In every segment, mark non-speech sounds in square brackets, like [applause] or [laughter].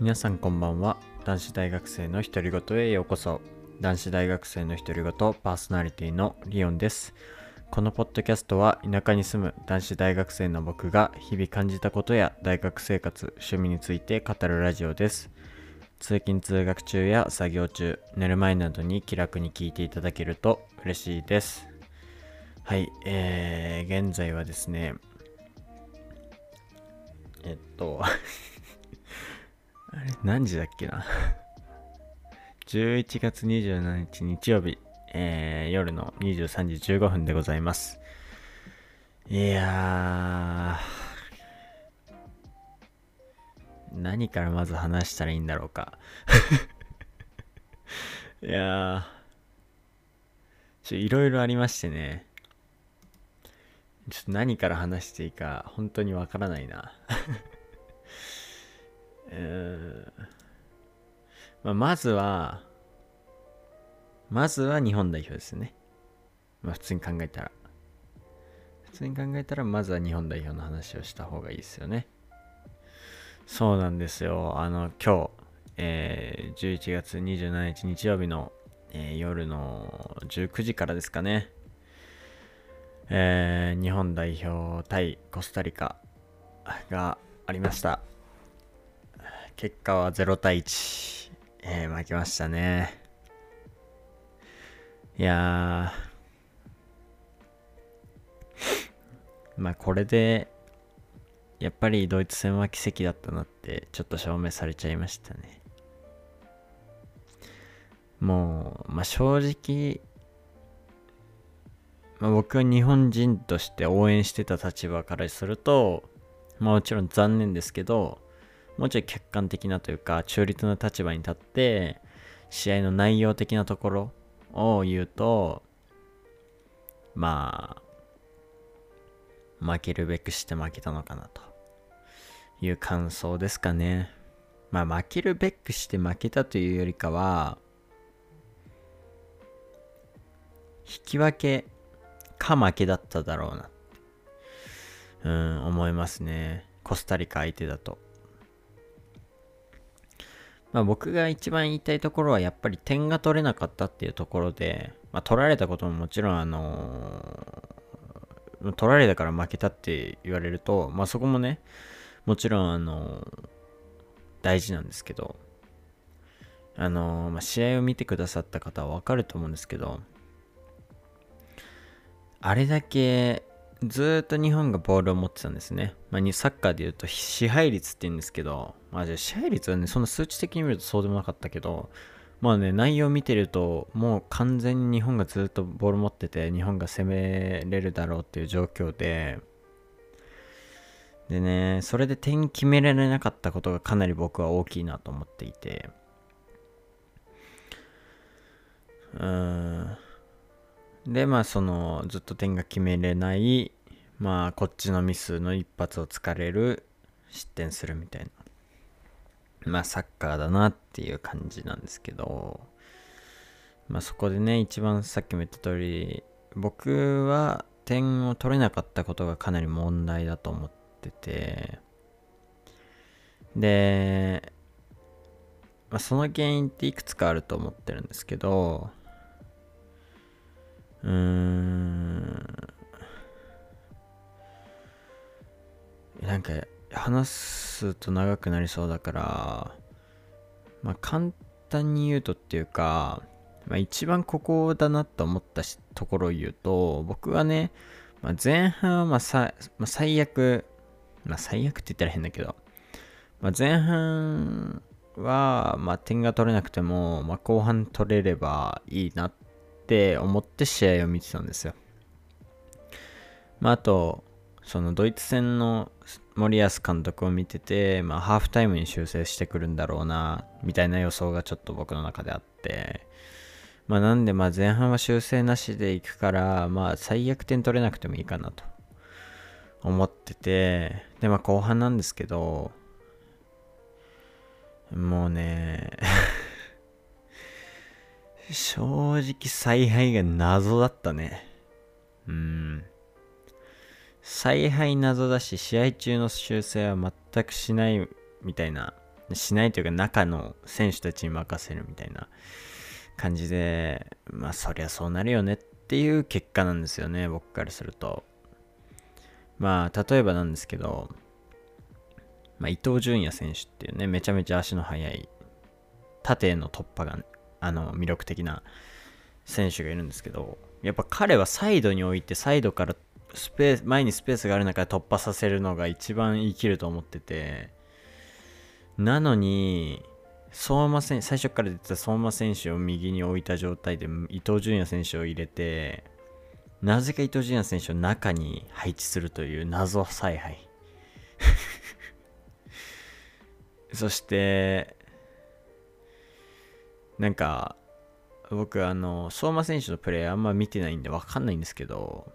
皆さんこんばんは。男子大学生の独り言へようこそ。男子大学生の独り言パーソナリティのリオンです。このポッドキャストは田舎に住む男子大学生の僕が日々感じたことや大学生活趣味について語るラジオです。通勤通学中や作業中寝る前などに気楽に聞いていただけると嬉しいです。はいえー、現在はですねえっとあれ何時だっけな？[laughs] 11月27日日曜日、えー、夜の23時15分でございます。いやー、何からまず話したらいいんだろうか。[laughs] いやー、ちょ、いろいろありましてね。ちょっと何から話していいか、本当にわからないな。[laughs] えーまあ、まずは、まずは日本代表ですね。まあ普通に考えたら。普通に考えたら、まずは日本代表の話をした方がいいですよね。そうなんですよ。あの、今日、えー、11月27日日曜日の、えー、夜の19時からですかね。えー、日本代表対コスタリカがありました。結果は0対1、えー、負けましたね。いやー、まあこれで、やっぱりドイツ戦は奇跡だったなってちょっと証明されちゃいましたね。もう、まあ正直、まあ、僕は日本人として応援してた立場からすると、まあもちろん残念ですけど、もうちょい客観的なというか中立な立場に立って試合の内容的なところを言うとまあ負けるべくして負けたのかなという感想ですかね。まあ負けるべくして負けたというよりかは引き分けか負けだっただろうなうん思いますね。コスタリカ相手だと。まあ、僕が一番言いたいところはやっぱり点が取れなかったっていうところで、まあ、取られたことももちろんあのー、取られたから負けたって言われると、まあ、そこもねもちろんあの、大事なんですけどあの、まあ、試合を見てくださった方はわかると思うんですけどあれだけずっと日本がボールを持ってたんですね。まあ、サッカーで言うと支配率って言うんですけど、まあじゃ支配率はね、その数値的に見るとそうでもなかったけど、まあね、内容を見てると、もう完全に日本がずっとボール持ってて、日本が攻めれるだろうっていう状況で、でね、それで点決められなかったことがかなり僕は大きいなと思っていて、うーん。で、まあ、その、ずっと点が決めれない、まあ、こっちのミスの一発を突かれる、失点するみたいな。まあ、サッカーだなっていう感じなんですけど、まあ、そこでね、一番さっきも言った通り、僕は点を取れなかったことがかなり問題だと思ってて、で、まあ、その原因っていくつかあると思ってるんですけど、うーん。なんか、話すと長くなりそうだから、まあ、簡単に言うとっていうか、まあ、一番ここだなと思ったところを言うと、僕はね、まあ、前半はまあさ、まあ、最悪、まあ、最悪って言ったら変だけど、まあ、前半は、まあ、点が取れなくても、まあ、後半取れればいいなっって思って試合を見てたんですよ。まあ、あと、そのドイツ戦の森保監督を見てて、まあ、ハーフタイムに修正してくるんだろうな、みたいな予想がちょっと僕の中であって、まあ、なんで、まあ、前半は修正なしでいくから、まあ、最悪点取れなくてもいいかなと思ってて、で、まあ、後半なんですけど、もうね正直采配が謎だったね。うん。采配謎だし、試合中の修正は全くしないみたいなしないというか中の選手たちに任せるみたいな感じで、まあそりゃそうなるよねっていう結果なんですよね、僕からすると。まあ例えばなんですけど、まあ、伊東純也選手っていうね、めちゃめちゃ足の速い、縦への突破が、あの、魅力的な選手がいるんですけど、やっぱ彼はサイドに置いて、サイドからスペース、前にスペースがある中で突破させるのが一番生きると思ってて、なのに、相馬選最初から出てた相馬選手を右に置いた状態で伊東純也選手を入れて、なぜか伊東純也選手を中に配置するという謎采配。[laughs] そして、なんか、僕、あの、相馬選手のプレーあんま見てないんでわかんないんですけど、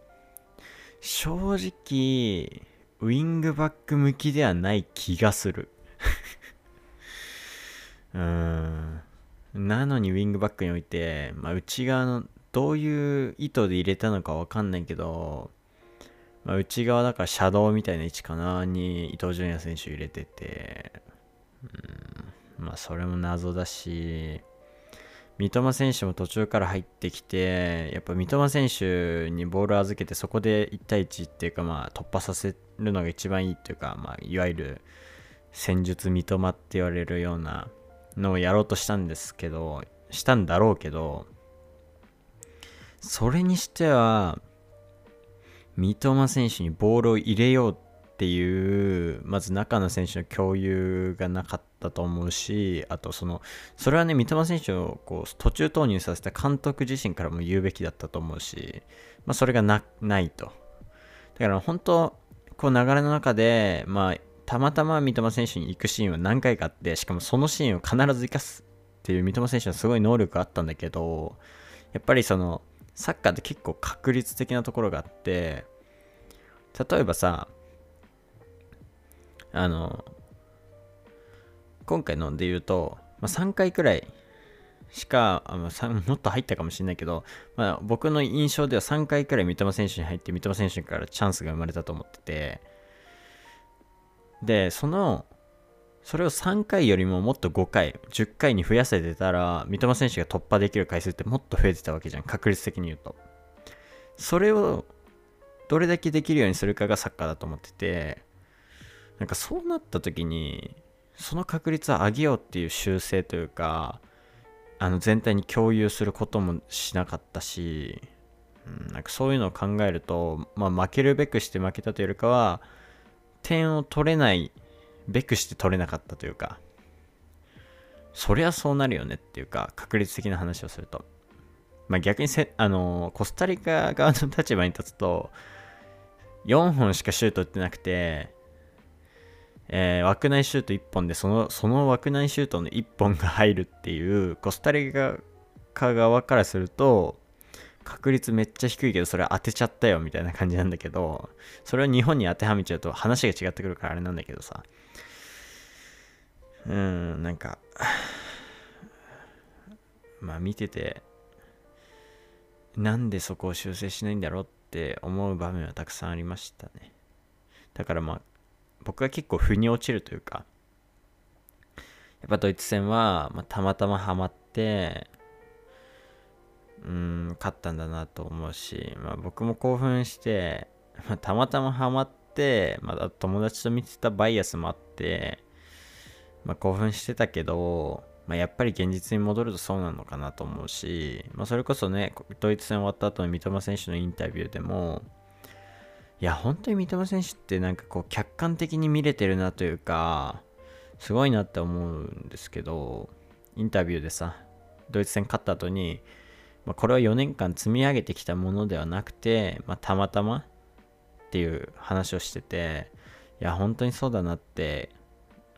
正直、ウィングバック向きではない気がする。[laughs] うーん。なのにウィングバックにおいて、まあ、内側の、どういう意図で入れたのかわかんないけど、まあ、内側だからシャドウみたいな位置かなに伊東純也選手入れてて、うん、まあそれも謎だし、三笘選手も途中から入ってきて、やっぱ三笘選手にボール預けてそこで1対1っていうかまあ突破させるのが一番いいっていうか、まあいわゆる戦術三笘って言われるようなのをやろうとしたんですけど、したんだろうけど、それにしては、三笘選手にボールを入れようっていうまず中の選手の共有がなかったと思うしあとそのそれはね三笘選手をこう途中投入させた監督自身からも言うべきだったと思うし、まあ、それがないと。だから本当こう流れの中でまあたまたま三笘選手に行くシーンは何回かあってしかもそのシーンを必ず生かすっていう三笘選手のすごい能力があったんだけどやっぱりそのサッカーって結構確率的なところがあって例えばさあの、今回ので言うと、まあ、3回くらいしか、あの [laughs] もっと入ったかもしれないけど、まあ、僕の印象では3回くらい三笘選手に入って、三笘選手からチャンスが生まれたと思ってて、で、その、それを3回よりももっと5回、10回に増やせてたら、三笘選手が突破できる回数ってもっと増えてたわけじゃん、確率的に言うと。それをどれだけできるようにするかがサッカーだと思ってて、なんかそうなった時にその確率を上げようっていう修正というかあの全体に共有することもしなかったし、うん、なんかそういうのを考えると、まあ、負けるべくして負けたというよりかは点を取れないべくして取れなかったというかそりゃそうなるよねっていうか確率的な話をすると、まあ、逆にせあのコスタリカ側の立場に立つと4本しかシュート打ってなくてえー、枠内シュート1本でそのその枠内シュートの1本が入るっていうコスタリカ側からすると確率めっちゃ低いけどそれ当てちゃったよみたいな感じなんだけどそれを日本に当てはめちゃうと話が違ってくるからあれなんだけどさ。うんなんかまあ見ててなんでそこを修正しないんだろうって思う場面はたくさんありましたね。だからまあ僕が結構腑に落ちるというか、やっぱドイツ戦は、まあ、たまたまハマって、うん、勝ったんだなと思うし、まあ、僕も興奮して、まあ、たまたまハマって、まだ友達と見てたバイアスもあって、まあ、興奮してたけど、まあ、やっぱり現実に戻るとそうなのかなと思うし、まあ、それこそね、ドイツ戦終わった後の三笘選手のインタビューでも、いや、本当に三笘選手ってなんかこう客観的に見れてるなというか、すごいなって思うんですけど、インタビューでさ、ドイツ戦勝った後に、まあ、これは4年間積み上げてきたものではなくて、まあ、たまたまっていう話をしてて、いや、本当にそうだなって、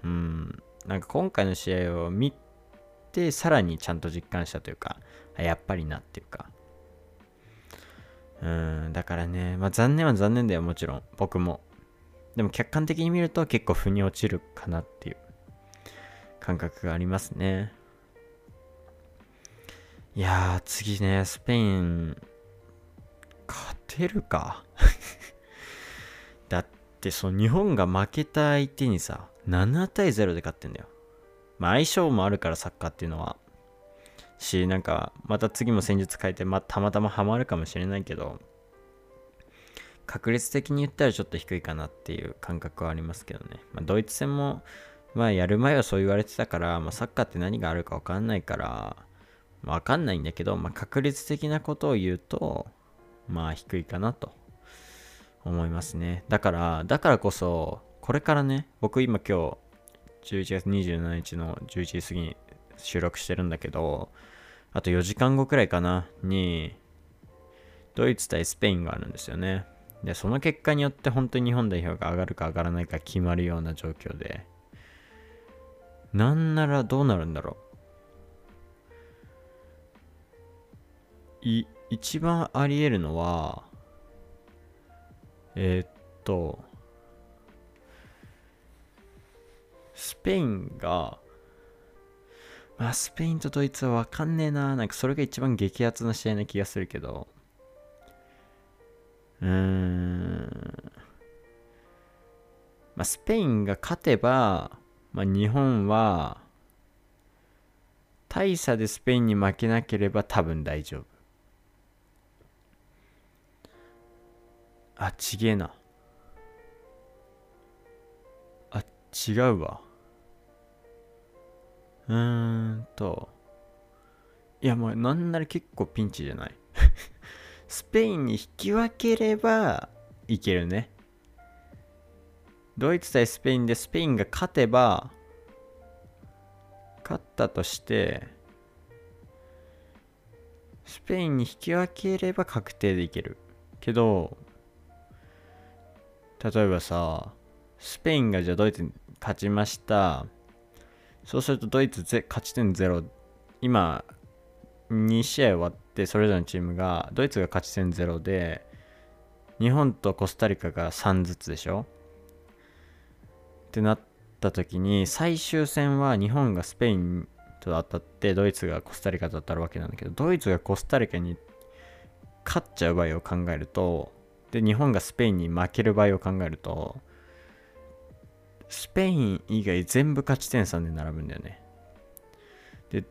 うん、なんか今回の試合を見て、さらにちゃんと実感したというか、やっぱりなっていうか、うん、だからね、まあ残念は残念だよ、もちろん。僕も。でも客観的に見ると結構腑に落ちるかなっていう感覚がありますね。いやー、次ね、スペイン、勝てるか？[laughs] だって、その日本が負けた相手にさ、7対0で勝ってんだよ。まあ相性もあるからサッカーっていうのは。し、なんか、また次も戦術変えて、まあ、たまたまハマるかもしれないけど、確率的に言ったらちょっと低いかなっていう感覚はありますけどね。まあ、ドイツ戦も、まあ、やる前はそう言われてたから、まあ、サッカーって何があるか分かんないから、まあ、分かんないんだけど、まあ、確率的なことを言うと、まあ、低いかなと思いますね。だから、だからこそ、これからね、僕今今日、11月27日の11時過ぎに収録してるんだけど、あと4時間後くらいかな、に、ドイツ対スペインがあるんですよね。で、その結果によって本当に日本代表が上がるか上がらないか決まるような状況で、なんならどうなるんだろう。い、一番あり得るのは、えー、っと、スペインがまあ、スペインとドイツはわかんねえな。なんかそれが一番激アツな試合な気がするけど。うーん。まあ、スペインが勝てば、まあ、日本は、大差でスペインに負けなければ多分大丈夫。あ、ちげえな。あ、違うわ。うーんと。いやもうなんなら結構ピンチじゃない？[laughs] スペインに引き分ければいけるね。ドイツ対スペインでスペインが勝てば、勝ったとして、スペインに引き分ければ確定でいける。けど、例えばさ、スペインがじゃあドイツに勝ちました。そうするとドイツぜ勝ち点0今2試合終わってそれぞれのチームがドイツが勝ち点0で日本とコスタリカが3ずつでしょ。ってなった時に最終戦は日本がスペインと当たってドイツがコスタリカと当たるわけなんだけどドイツがコスタリカに勝っちゃう場合を考えるとで日本がスペインに負ける場合を考えるとスペイン以外全部勝ち点3で並ぶんだよね。で、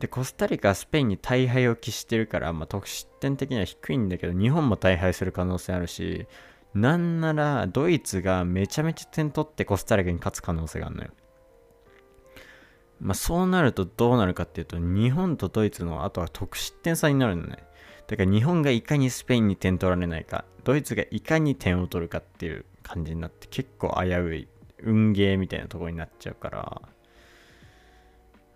でコスタリカはスペインに大敗を喫してるから、まあ、得失点的には低いんだけど、日本も大敗する可能性あるし、なんならドイツがめちゃめちゃ点取ってコスタリカに勝つ可能性があるのよ。まあ、そうなるとどうなるかっていうと、日本とドイツのあとは得失点差になるのね。だから日本がいかにスペインに点取られないか、ドイツがいかに点を取るかっていう感じになって結構危うい運ゲーみたいなとこになっちゃうから、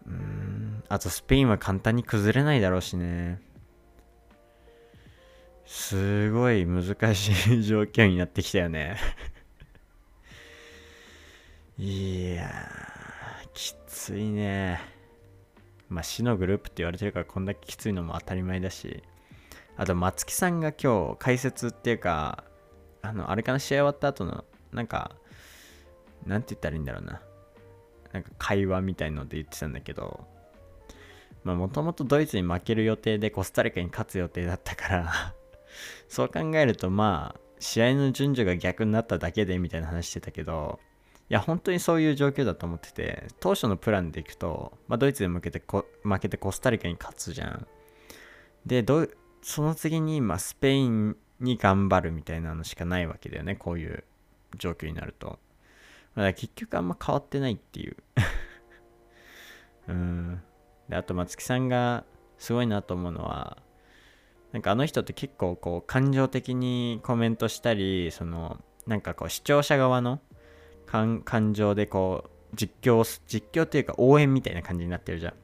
うん、あとスペインは簡単に崩れないだろうしね。すごい難しい状況になってきたよね [laughs] いやきついね。まあ、死のグループって言われてるからこんだけきついのも当たり前だし。あと、松木さんが今日解説っていうか、あの、あれかな、試合終わった後の、なんか、なんて言ったらいいんだろうな。なんか会話みたいので言ってたんだけど、まあもともとドイツに負ける予定でコスタリカに勝つ予定だったから [laughs] そう考えるとまあ、試合の順序が逆になっただけでみたいな話してたけど、いや、本当にそういう状況だと思ってて、当初のプランでいくと、まあ、ドイツで負けて負けてコスタリカに勝つじゃん。で、その次に、まあ、スペインに頑張るみたいなのしかないわけだよね、こういう状況になると。まあ、結局あんま変わってないっていう [laughs] うん。で、あと松木さんがすごいなと思うのは、なんかあの人って結構こう感情的にコメントしたり、その、なんかこう視聴者側の感情でこう実況、実況っていうか応援みたいな感じになってるじゃん。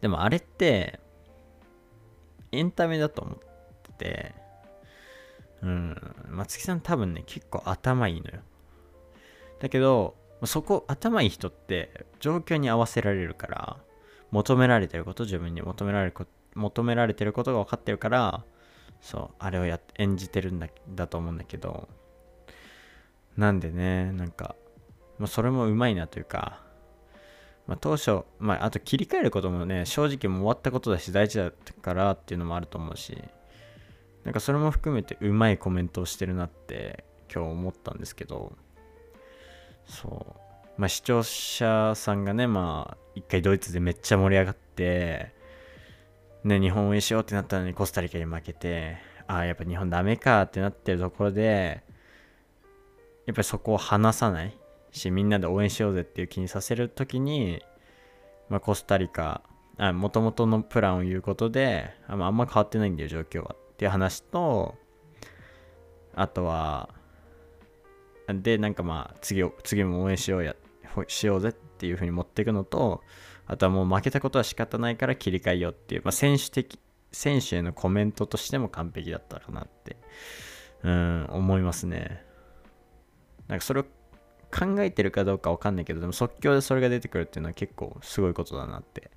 でもあれって、エンタメだと思ってて、うん、松木さん多分ね、結構頭いいのよ。だけど、そこ、頭いい人って状況に合わせられるから、求められてること、自分に求められるこ、求められてることが分かってるから、そう、あれをや演じてるんだだと思うんだけど、なんでね、なんか、まあ、それもうまいなというか、まあ、当初、まあ、あと切り替えることもね、正直もう終わったことだし、大事だったからっていうのもあると思うし、なんかそれも含めてうまいコメントをしてるなって今日思ったんですけど、そうまあ視聴者さんがね、まあ一回ドイツでめっちゃ盛り上がって、ね、日本応援しようってなったのにコスタリカに負けて、ああ、やっぱ日本ダメかってなってるところで、やっぱりそこを離さないし、みんなで応援しようぜっていう気にさせるときに、まあ、コスタリカ、もともとのプランを言うことで、あんま変わってないんだよ、状況は。っていう話と、あとは、で、なんかまあ、次を、次も応援しようや、しようぜっていう風に持っていくのと、あとはもう負けたことは仕方ないから切り替えようっていう、まあ、選手的、選手へのコメントとしても完璧だったかなって、うん、思いますね。なんかそれを考えてるかどうかわかんないけど、でも即興でそれが出てくるっていうのは結構すごいことだなって、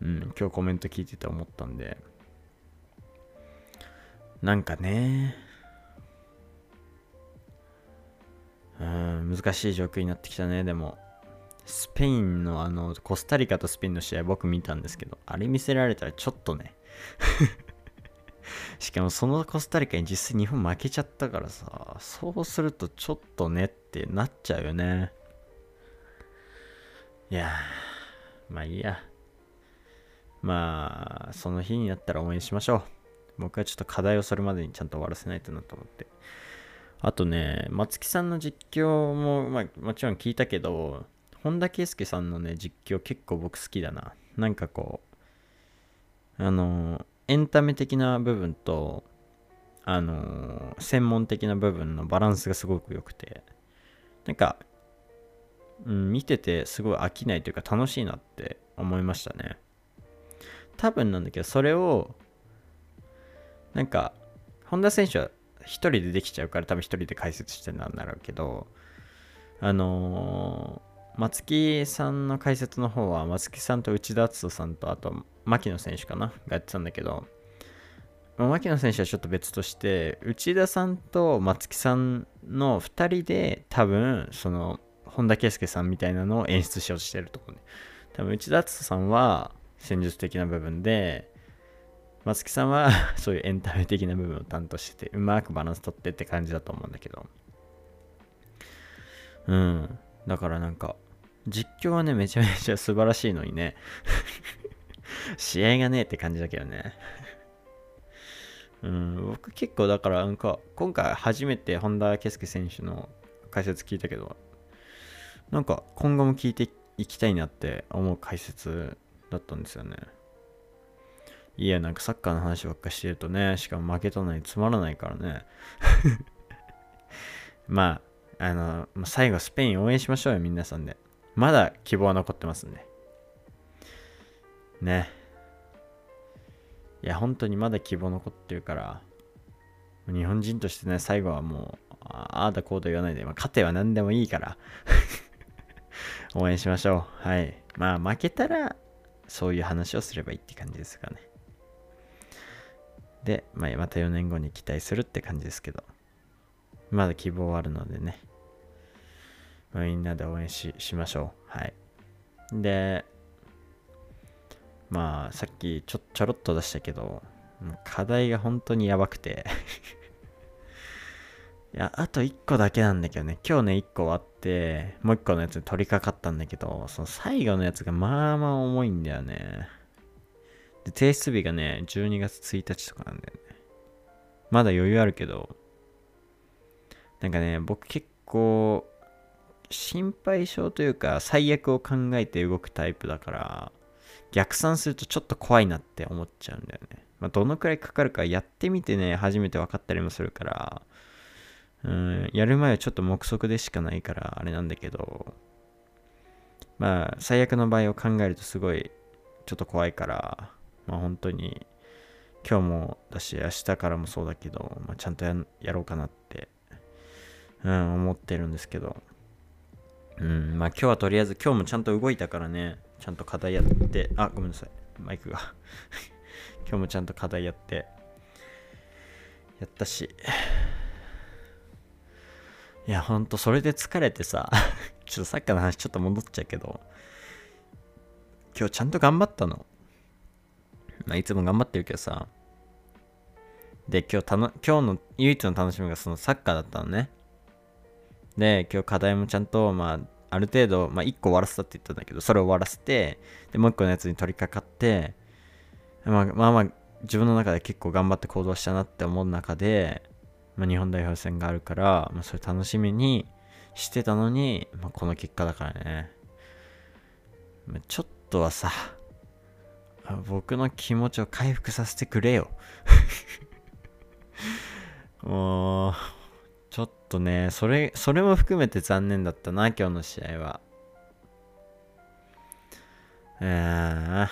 うん、今日コメント聞いてて思ったんで、なんかね、難しい状況になってきたね、でも。スペインのあの、コスタリカとスペインの試合僕見たんですけど、あれ見せられたらちょっとね [laughs] しかもそのコスタリカに実際日本負けちゃったからさ、そうするとちょっとねってなっちゃうよね。いやまあいいや。まあ、その日になったら応援しましょう。僕はちょっと課題をそれまでにちゃんと終わらせないとなと思って。あとね、松木さんの実況も、まあ、もちろん聞いたけど、本田圭佑さんのね、実況結構僕好きだな。なんかこう、あの、エンタメ的な部分と、あの、専門的な部分のバランスがすごく良くて、なんか、うん、見ててすごい飽きないというか楽しいなって思いましたね。多分なんだけど、それを、なんか、本田選手は一人でできちゃうから多分一人で解説してなんだろうけど、あのー、松木さんの解説の方は松木さんと内田篤人さんとあと牧野選手かながやってたんだけど、牧野選手はちょっと別として内田さんと松木さんの2人で多分その本田圭佑さんみたいなのを演出しようとしてると思うね。多分内田篤人さんは戦術的な部分で松木さんは [laughs] そういうエンタメ的な部分を担当してて、うまくバランス取ってって感じだと思うんだけど。うん。だからなんか、実況はね、めちゃめちゃ素晴らしいのにね。[laughs] 試合がねえって感じだけどね。うん、僕結構だからなんか、今回初めて本田圭佑選手の解説聞いたけど、なんか今後も聞いていきたいなって思う解説だったんですよね。いや、なんかサッカーの話ばっかしてるとね、しかも負けたのにつまらないからね。[laughs] まあ、あの、最後スペイン応援しましょうよ、皆さんで。まだ希望は残ってますんで。ね。いや、本当にまだ希望残ってるから、日本人としてね、最後はもう、ああだこうと言わないで、まあ、勝ては何でもいいから [laughs] 応援しましょう。はい。まあ、負けたら、そういう話をすればいいって感じですかね。で、まあ、また4年後に期待するって感じですけど、まだ希望はあるのでね、まあ、みんなで応援しましょう。はい。で、まあ、さっきちょちょろっと出したけど、課題が本当にやばくて [laughs] いや、あと1個だけなんだけどね、今日ね、1個終わって、もう1個のやつに取り掛かったんだけど、その最後のやつがまあまあ重いんだよね。で、提出日がね、12月1日とかなんだよね。まだ余裕あるけど、なんかね、僕結構、心配性というか、最悪を考えて動くタイプだから、逆算するとちょっと怖いなって思っちゃうんだよね。まあ、どのくらいかかるかやってみてね、初めて分かったりもするから、うん、やる前はちょっと目測でしかないから、あれなんだけど、まあ、最悪の場合を考えるとすごい、ちょっと怖いから、まあ本当に今日もだし明日からもそうだけど、まあ、ちゃんとやろうかなって、うん、思ってるんですけど、うん、まあ今日はとりあえず今日もちゃんと動いたからね、ちゃんと課題やって、あ、ごめんなさい、マイクが。[laughs] 今日もちゃんと課題やって、やったし、いや、ほんとそれで疲れてさ [laughs] ちょっとサッカーの話ちょっと戻っちゃうけど、今日ちゃんと頑張ったの。まあ、いつも頑張ってるけどさ。で、今日たの、今日の唯一の楽しみがそのサッカーだったのね。で、今日課題もちゃんと、まあ、ある程度、まあ、1個終わらせたって言ったんだけど、それを終わらせて、で、もう1個のやつに取り掛かって、まあまあまあ、自分の中で結構頑張って行動したなって思う中で、まあ、日本代表戦があるから、まあ、それ楽しみにしてたのに、まあ、この結果だからね。まあ、ちょっとはさ、僕の気持ちを回復させてくれよ。[laughs] もう、ちょっとね、それ、それも含めて残念だったな、今日の試合は。え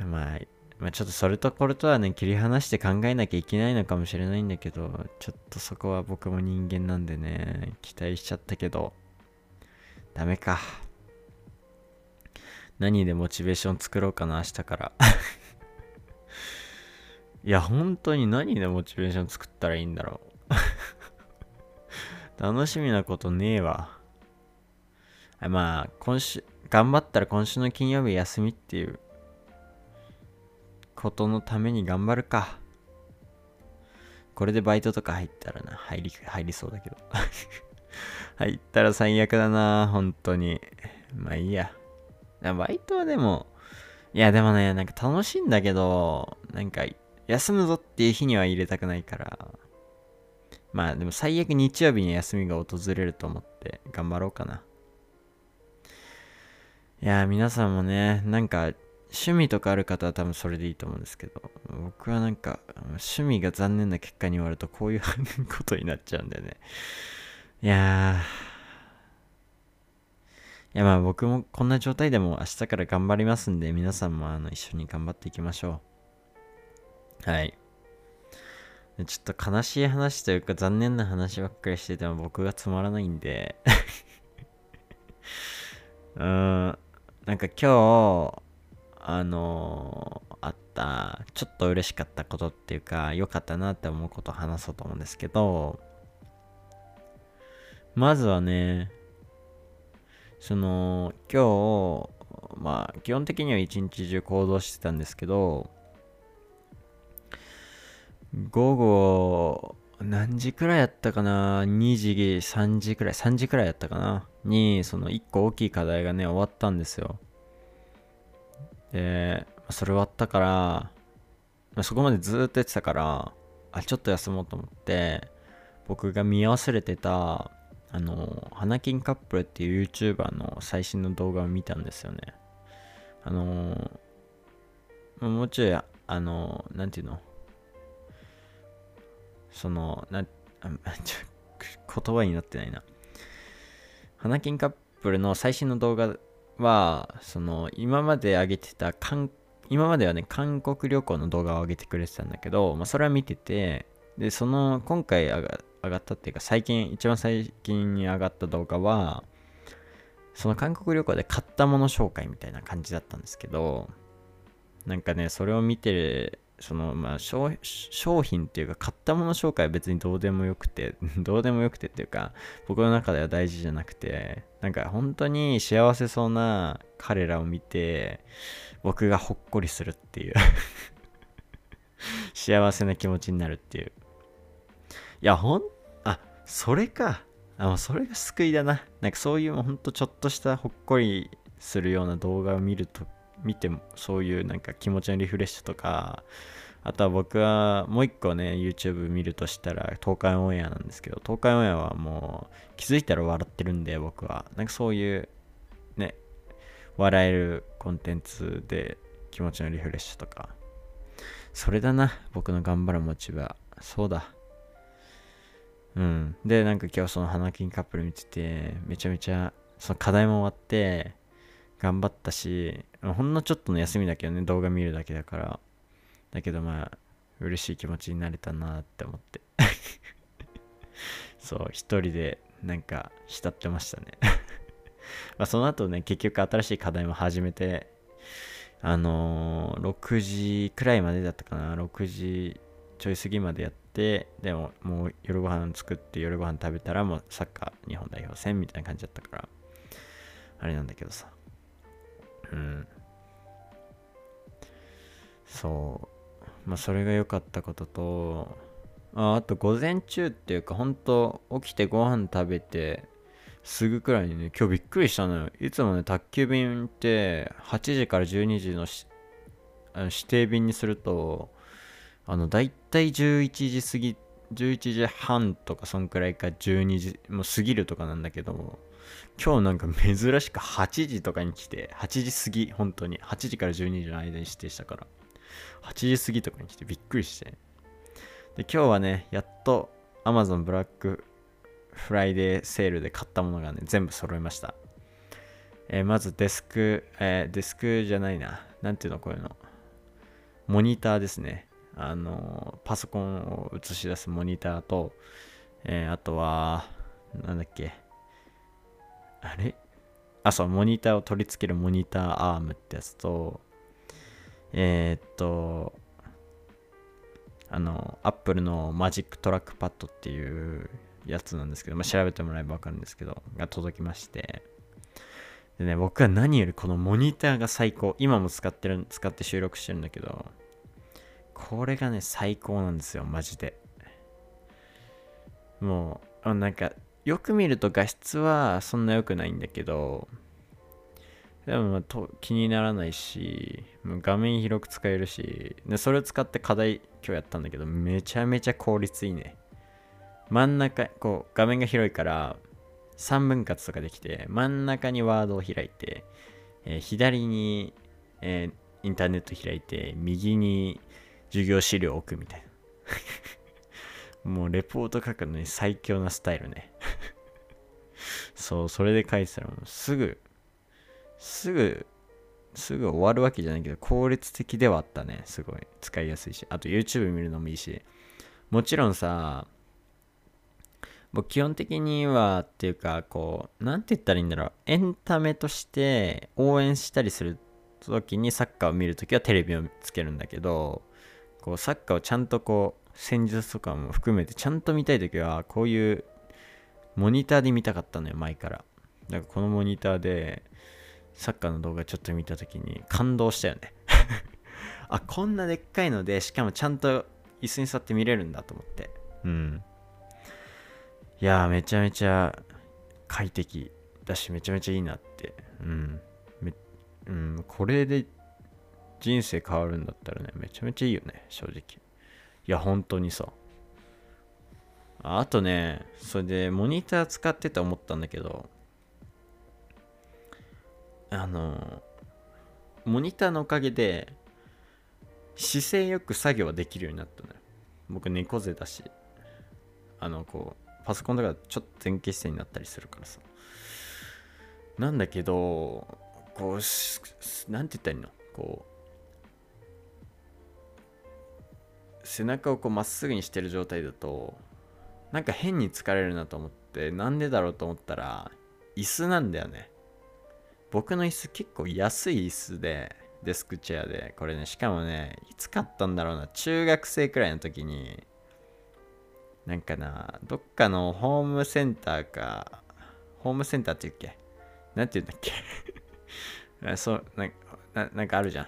ー、[laughs] まあ、まあ、ちょっとそれとこれとはね、切り離して考えなきゃいけないのかもしれないんだけど、ちょっとそこは僕も人間なんでね、期待しちゃったけど、ダメか。何でモチベーション作ろうかな、明日から [laughs] いや、本当に何でモチベーション作ったらいいんだろう [laughs] 楽しみなことねえわ。まあ、今週、頑張ったら今週の金曜日休みっていうことのために頑張るか。これでバイトとか入ったらな、入り、入りそうだけど。[laughs] 入ったら最悪だな、本当に。まあいいや。バイトはでも、いやでもね、なんか楽しいんだけど、なんか休むぞっていう日には入れたくないから。まあでも最悪日曜日に休みが訪れると思って頑張ろうかな。いや皆さんもね、なんか趣味とかある方は多分それでいいと思うんですけど、僕はなんか趣味が残念な結果に終わるとこういう [laughs] ことになっちゃうんだよね。いやー、いやまあ僕もこんな状態でも明日から頑張りますんで、皆さんもあの一緒に頑張っていきましょう。はい。ちょっと悲しい話というか残念な話ばっかりしてても僕がつまらないんで [laughs] うーん、なんか今日、あのー、あった、ちょっと嬉しかったことっていうか、良かったなって思うことを話そうと思うんですけど、まずはね、その今日まあ基本的には一日中行動してたんですけど午後何時くらいやったかな？2時3時くらい3時くらいやったかな？にその1個大きい課題がね終わったんですよ。でそれ終わったからそこまでずっとやってたからあちょっと休もうと思って僕が見忘れてたあの、花金カップルっていう YouTuber の最新の動画を見たんですよね。あの、もうちょい、あの、なんていうの？その、な、あ [laughs] ちょ言葉になってないな。花金カップルの最新の動画は、その、今まで上げてた、今まではね、韓国旅行の動画を上げてくれてたんだけど、まあ、それは見てて、で、その、今回上が上がったっていうか、最近、一番最近に上がった動画は、その韓国旅行で買ったもの紹介みたいな感じだったんですけど、なんかね、それを見てる、その、まあ商、商品っていうか、買ったもの紹介は別にどうでもよくて、[laughs] どうでもよくてっていうか、僕の中では大事じゃなくて、なんか本当に幸せそうな彼らを見て、僕がほっこりするっていう [laughs] 幸せな気持ちになるっていう。いや、ほんそれか。あ、もうそれが救いだな。なんかそういうほんとちょっとしたほっこりするような動画を見ると、見てもそういうなんか気持ちのリフレッシュとか、あとは僕はもう一個ね、YouTube 見るとしたら東海オンエアなんですけど、東海オンエアはもう気づいたら笑ってるんで僕は。なんかそういうね、笑えるコンテンツで気持ちのリフレッシュとか。それだな、僕の頑張るモチベは。そうだ。うん。で、なんか今日その花金カップル見てて、めちゃめちゃ、その課題も終わって、頑張ったし、ほんのちょっとの休みだけどね、動画見るだけだから。だけどまあ、嬉しい気持ちになれたなって思って。[laughs] そう、一人でなんか浸ってましたね [laughs] まあその後ね、結局新しい課題も始めて、あのー、6時くらいまでだったかな、6時ちょい過ぎまでやって、でももう夜ご飯作って夜ご飯食べたらもうサッカー日本代表戦みたいな感じだったからあれなんだけどさ。うん。そう。まあそれが良かったこととああと午前中っていうか本当起きてご飯食べてすぐくらいにね今日びっくりしたのよ。いつもね宅急便って8時から12時のあの指定便にするとあのだいたい11時過ぎ11時半とかそんくらいか12時もう過ぎるとかなんだけど今日なんか珍しく8時とかに来て8時過ぎ本当に。8時から12時の間に指定したから。8時過ぎとかに来てびっくりして。で今日はねやっと Amazon ブラックフライデーセールで買ったものがね全部揃いました、えー、まずデスク、えー、デスクじゃないな。なんていうのこういうの。モニターですね。あのパソコンを映し出すモニターと、えー、あとはなんだっけ。あれ？あそうモニターを取り付けるモニターアームってやつとえー、っとあの、アップルのマジックトラックパッドっていうやつなんですけど、まあ、調べてもらえばわかるんですけど、が届きまして、でね、僕は何よりこのモニターが最高。今も使ってる、使って収録してるんだけど、これがね、最高なんですよ、マジで。もう、なんか、よく見ると画質はそんな良くないんだけど、でも、ま、と気にならないし、画面広く使えるし、でそれを使って課題今日やったんだけど、めちゃめちゃ効率いいね。真ん中、こう画面が広いから3分割とかできて、真ん中にワードを開いて、えー、左に、えー、インターネット開いて、右に授業資料を置くみたいな。[laughs] もうレポート書くのに最強なスタイルね [laughs] そう、それで書いてたらもうすぐすぐ、すぐ終わるわけじゃないけど、効率的ではあったね。すごい。使いやすいし。あと YouTube 見るのもいいし。もちろんさ、僕基本的にはっていうか、こう、なんて言ったらいいんだろう。エンタメとして応援したりする時にサッカーを見るときはテレビをつけるんだけど、こう、サッカーをちゃんとこう、戦術とかも含めてちゃんと見たいときは、こういうモニターで見たかったのよ、前から。だからこのモニターで、サッカーの動画ちょっと見た時に感動したよね。[laughs] あこんなでっかいのでしかもちゃんと椅子に座って見れるんだと思って。うん。いやめちゃめちゃ快適だしめちゃめちゃいいなって。うん。うんこれで人生変わるんだったらねめちゃめちゃいいよね正直。いや本当にさ。あとねそれでモニター使ってて思ったんだけどあのモニターのおかげで姿勢よく作業はできるようになったのよ。僕猫背だしあのこうパソコンとかちょっと前傾姿勢になったりするからさ。なんだけどこうなんて言ったらいいの？こう背中をこうまっすぐにしてる状態だとなんか変に疲れるなと思ってなんでだろうと思ったら椅子なんだよね。僕の椅子結構安い椅子で、デスクチェアで、これね、しかもね、いつ買ったんだろうな、中学生くらいの時に、なんかな、どっかのホームセンターか、ホームセンターって言うっけ？なんて言うんだっけ？[laughs] そうなんか、なんかあるじゃん。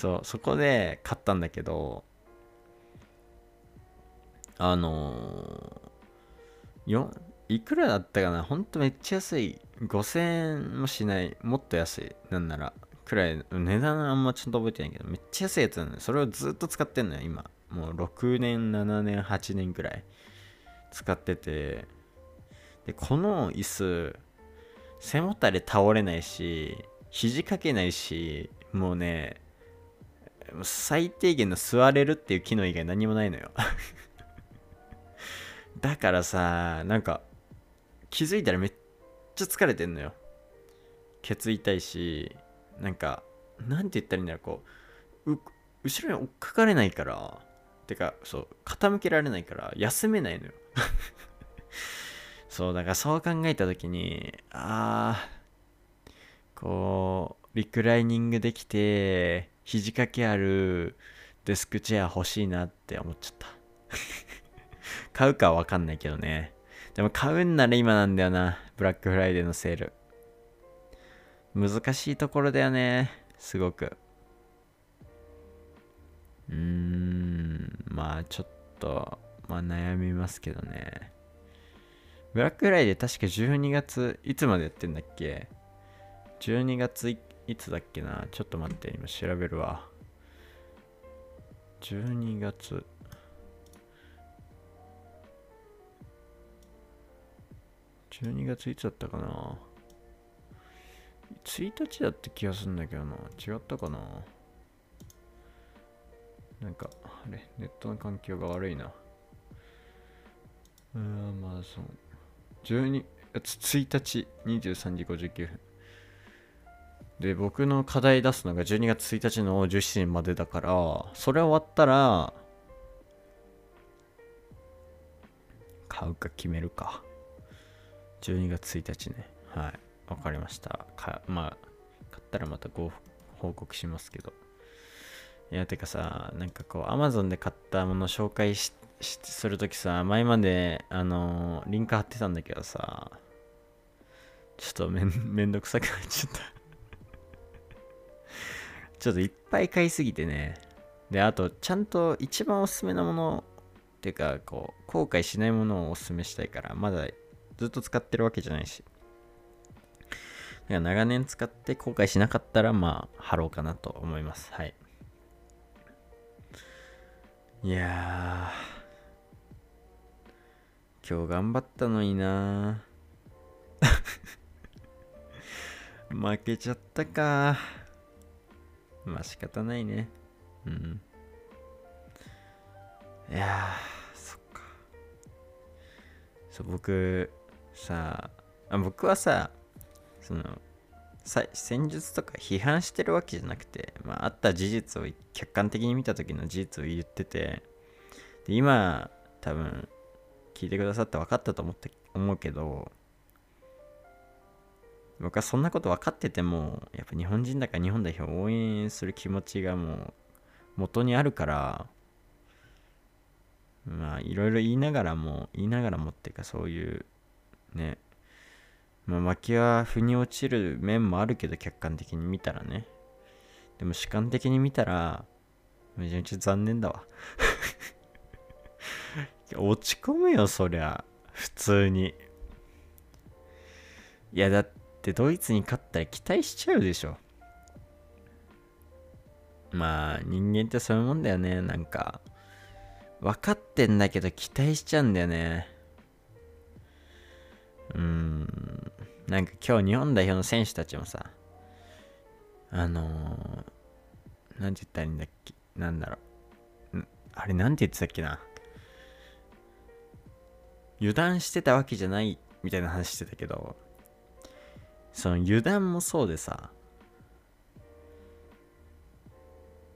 そう、そこで買ったんだけど、あのー、よ、いくらだったかな？ほんとめっちゃ安い。5000円もしない。もっと安い。なんなら。くらい。値段あんまちょっと覚えてないけど、めっちゃ安いやつなのよ。それをずっと使ってんのよ、今。もう6年、7年、8年くらい使ってて。で、この椅子、背もたれ倒れないし、肘かけないし、もうね、最低限の座れるっていう機能以外何もないのよ。[laughs] だからさ、なんか、気づいたらめっちゃ疲れてんのよ。ケツ痛いしなんかなんて言ったらいいんだろうこう後ろに追っかかれないからてかそう傾けられないから休めないのよ。[laughs] そうだからそう考えた時にああこうリクライニングできて肘掛けあるデスクチェア欲しいなって思っちゃった [laughs] 買うかわかんないけどねでも買うんなら今なんだよな。ブラックフライデーのセール。難しいところだよね。すごく。うーん。まあちょっとまあ悩みますけどねブラックフライデー確か12月いつまでやってんだっけ？12月いいつだっけな？ちょっと待って今調べるわ。12月。12月いつだったかな？1日だった気がするんだけどな。違ったかな？なんかあれネットの環境が悪いな。うーんまあそう。12月1日23時59分。で僕の課題出すのが12月1日の17時までだからそれ終わったら買うか決めるか。12月1日ね。はい。わかりました。かまあ買ったらまたご報告しますけど。いやてかさなんかこう Amazon で買ったもの紹介しするときさ前まであのーリンク貼ってたんだけどさちょっとめん [laughs] めんどくさくなっちゃった。ちょっといっぱい買いすぎてね。であとちゃんと一番おすすめなものっていうかこう後悔しないものをおすすめしたいからまだずっと使ってるわけじゃないし。だから長年使って後悔しなかったらまあ貼ろうかなと思います。はい。いやー。今日頑張ったのにな [laughs] 負けちゃったかまあ仕方ないね。うん。いやそっか。そう僕さあ僕はさその戦術とか批判してるわけじゃなくて、まあ、あった事実を客観的に見た時の事実を言っててで今多分聞いてくださって分かったと思って思うけど僕はそんなこと分かっててもやっぱ日本人だから日本代表を応援する気持ちがもう元にあるからまあいろいろ言いながらも言いながらもっていうかそういうねまあ負けは腑に落ちる面もあるけど客観的に見たらね。でも主観的に見たらめちゃめちゃ残念だわ。[laughs] 落ち込むよそりゃ。普通に。いやだってドイツに勝ったら期待しちゃうでしょ。まあ人間ってそういうもんだよね。なんか分かってんだけど期待しちゃうんだよね。うーん。なんか今日日本代表の選手たちもさあのー、なんて言ったらいいんだっけ？なんだろう。あれなんて言ってたっけな？油断してたわけじゃないみたいな話してたけど。その油断もそうでさ。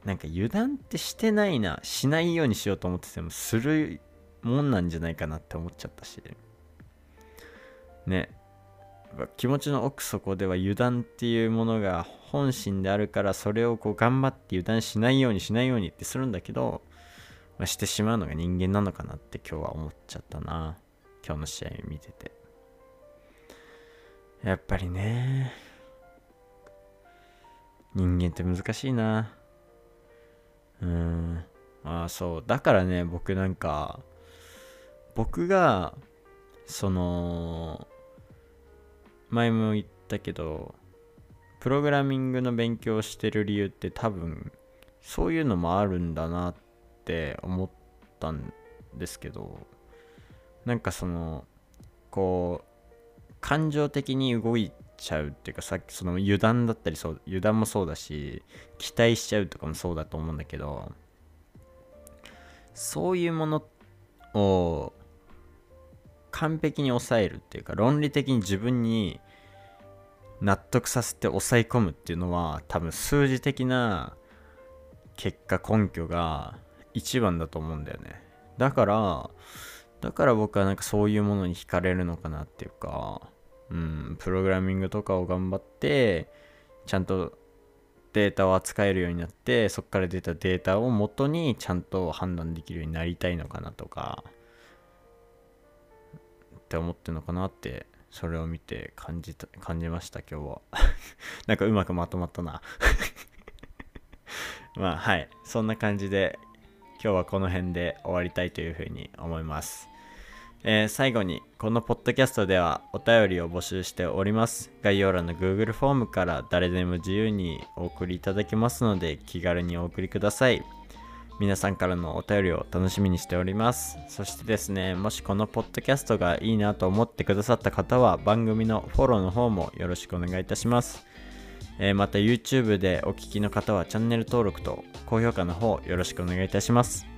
なんか油断ってしてないなしないようにしようと思っててもするもんなんじゃないかなって思っちゃったし。ね。気持ちの奥底では油断っていうものが本心であるからそれをこう頑張って油断しないようにしないようにってするんだけど、まあ、してしまうのが人間なのかなって今日は思っちゃったな。今日の試合見てて。やっぱりね。人間って難しいな。うん。ああそう。だからね僕なんか僕がその前も言ったけどプログラミングの勉強してる理由って多分そういうのもあるんだなって思ったんですけどなんかそのこう感情的に動いちゃうっていうかさっきその油断だったりそう油断もそうだし期待しちゃうとかもそうだと思うんだけどそういうものを完璧に抑えるっていうか論理的に自分に納得させて抑え込むっていうのは多分数字的な結果根拠が一番だと思うんだよね。だからだから僕はなんかそういうものに惹かれるのかなっていうかうんプログラミングとかを頑張ってちゃんとデータを扱えるようになってそこから出たデータを元にちゃんと判断できるようになりたいのかなとかって思ってるのかなってそれを見て感じた感じました今日は。[laughs] なんかうまくまとまったな。[laughs] まあはい。そんな感じで今日はこの辺で終わりたいというふうに思います。えー最後にこのポッドキャストではお便りを募集しております。概要欄の Google フォームから誰でも自由にお送りいただけますので気軽にお送りください。皆さんからのお便りを楽しみにしております。そしてですねもしこのポッドキャストがいいなと思ってくださった方は番組のフォローの方もよろしくお願いいたします。えまた YouTube でお聞きの方はチャンネル登録と高評価の方よろしくお願いいたします。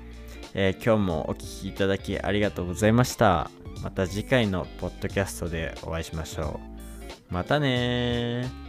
えー今日もお聴きいただきありがとうございました。また次回のポッドキャストでお会いしましょう。またねー。